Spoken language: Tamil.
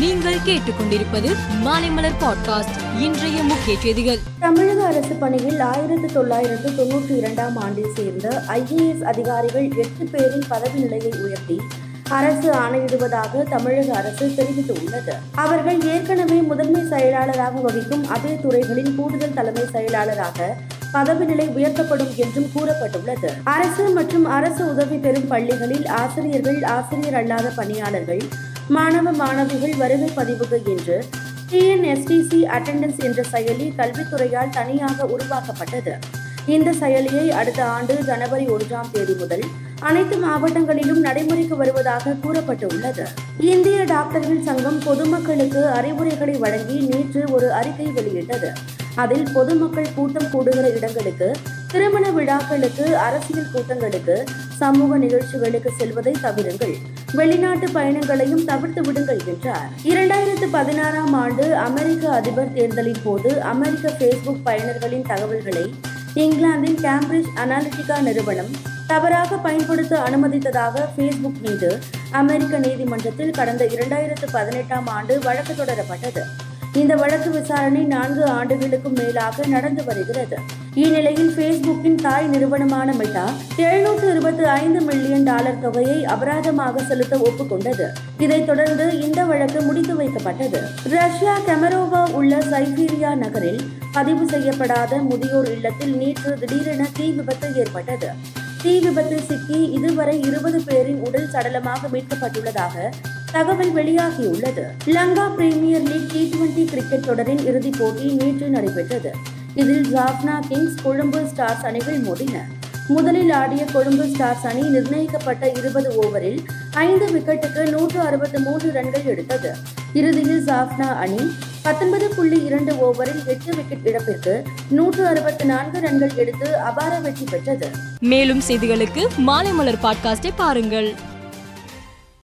நீங்கள் கேட்டுக்கொண்டிருப்பது மாலைமலர் பாட்காஸ்ட் இன்றைய முக்கிய செய்திகள். தமிழக அரசு பணியில் ஆயிரத்தி தொள்ளாயிரத்து தொன்னூற்றி இரண்டாம் ஆண்டில் சேர்ந்த ஐஏஎஸ் அதிகாரிகள் எட்டு பேரின் பதவி நிலையை உயர்த்தி அரசு ஆணையிடுவதாக தமிழக அரசு தெரிவித்துள்ளது. அவர்கள் ஏற்கனவே முதன்மை செயலாளராக வகிக்கும் அதே துறைகளின் கூடுதல் தலைமை செயலாளராக பதவி நிலை உயர்த்தப்படும் என்றும் கூறப்பட்டுள்ளது. அரசு மற்றும் அரசு உதவி பெறும் பள்ளிகளில் ஆசிரியர்கள் ஆசிரியர் அல்லாத பணியாளர்கள் மாணவ மாணவிகள் வருகை பதிவுக்கு என்று டிஎன்எஸ்டிசி அட்டெண்டன்ஸ் என்ற செயலி கல்வித்துறையால் தனியாக உருவாக்கப்பட்டது. இந்த செயலியை அடுத்த ஆண்டு ஜனவரி ஒன்றாம் தேதி முதல் அனைத்து மாவட்டங்களிலும் நடைமுறைக்கு வருவதாக கூறப்பட்டுள்ளது. இந்திய டாக்டர்கள் சங்கம் பொதுமக்களுக்கு அறிவுரைகளை வழங்கி நேற்று ஒரு அறிக்கை வெளியிட்டது. அதில் பொதுமக்கள் கூட்டம் கூடுகிற இடங்களுக்கு திருமண விழாக்களுக்கு அரசியல் கூட்டங்களுக்கு சமூக நிகழ்ச்சிகளுக்கு செல்வதை தவிருங்கள். வெளிநாட்டு பயணங்களையும் தவிர்த்து விடுங்கள் என்றார். இரண்டாயிரத்து பதினாறாம் ஆண்டு அமெரிக்க அதிபர் தேர்தலின் போது அமெரிக்க ஃபேஸ்புக் பயனர்களின் தகவல்களை இங்கிலாந்தின் கேம்பிரிட்ஜ் அனாலிட்டிகா நிறுவனம் தவறாக பயன்படுத்த அனுமதித்ததாக ஃபேஸ்புக் மீது அமெரிக்க நீதிமன்றத்தில் கடந்த இரண்டாயிரத்து பதினெட்டாம் ஆண்டு வழக்கு தொடரப்பட்டது. இந்த வழக்கு விசாரணை நான்கு ஆண்டுகளுக்கும் மேலாக நடந்து வருகிறது. இந்நிலையில் பேஸ்புக்கின் தாய் நிறுவனமான மெட்டா எழுநூற்று இருபத்தி ஐந்து மில்லியன் டாலர் தொகையை அபராதமாக செலுத்த ஒப்புக்கொண்டது. இதைத் தொடர்ந்து இந்த வழக்கு முடித்து வைக்கப்பட்டது. ரஷ்யா கெமரோவா உள்ள சைபீரியா நகரில் பதிவு செய்யப்படாத முதியோர் இல்லத்தில் நேற்று திடீரென தீ விபத்து ஏற்பட்டது. தீ விபத்தில் சிக்கி இதுவரை இருபது சடலமாக மீட்கப்பட்டுள்ளதாக தகவல் வெளியாகியுள்ளது. Lanka Premier League T twenty cricket தொடரின் இறுதிப் போட்டி நேற்று நடைபெற்றது. இதில் ஜாப்னா கிங்ஸ் கொழும்பு ஸ்டார்ஸ் அணிகள் மோதின. முதலில் ஆடிய கொழும்பு ஸ்டார்ஸ் அணி நிர்ணயிக்கப்பட்ட இருபது ஓவரில் ஐந்து விக்கெட்டுக்கு நூற்று அறுபத்தி மூன்று ரன்கள் எடுத்தது. இறுதியில் ஜாப்னா அணி பத்தொன்பது புள்ளி இரண்டு ஓவரில் எட்டு விக்கெட் இழப்பிற்கு நூற்று அறுபத்தி நான்கு ரன்கள் எடுத்து அபார வெற்றி பெற்றது. மேலும் செய்திகளுக்கு மாலைமலர் பாட்காஸ்டை பாருங்கள்.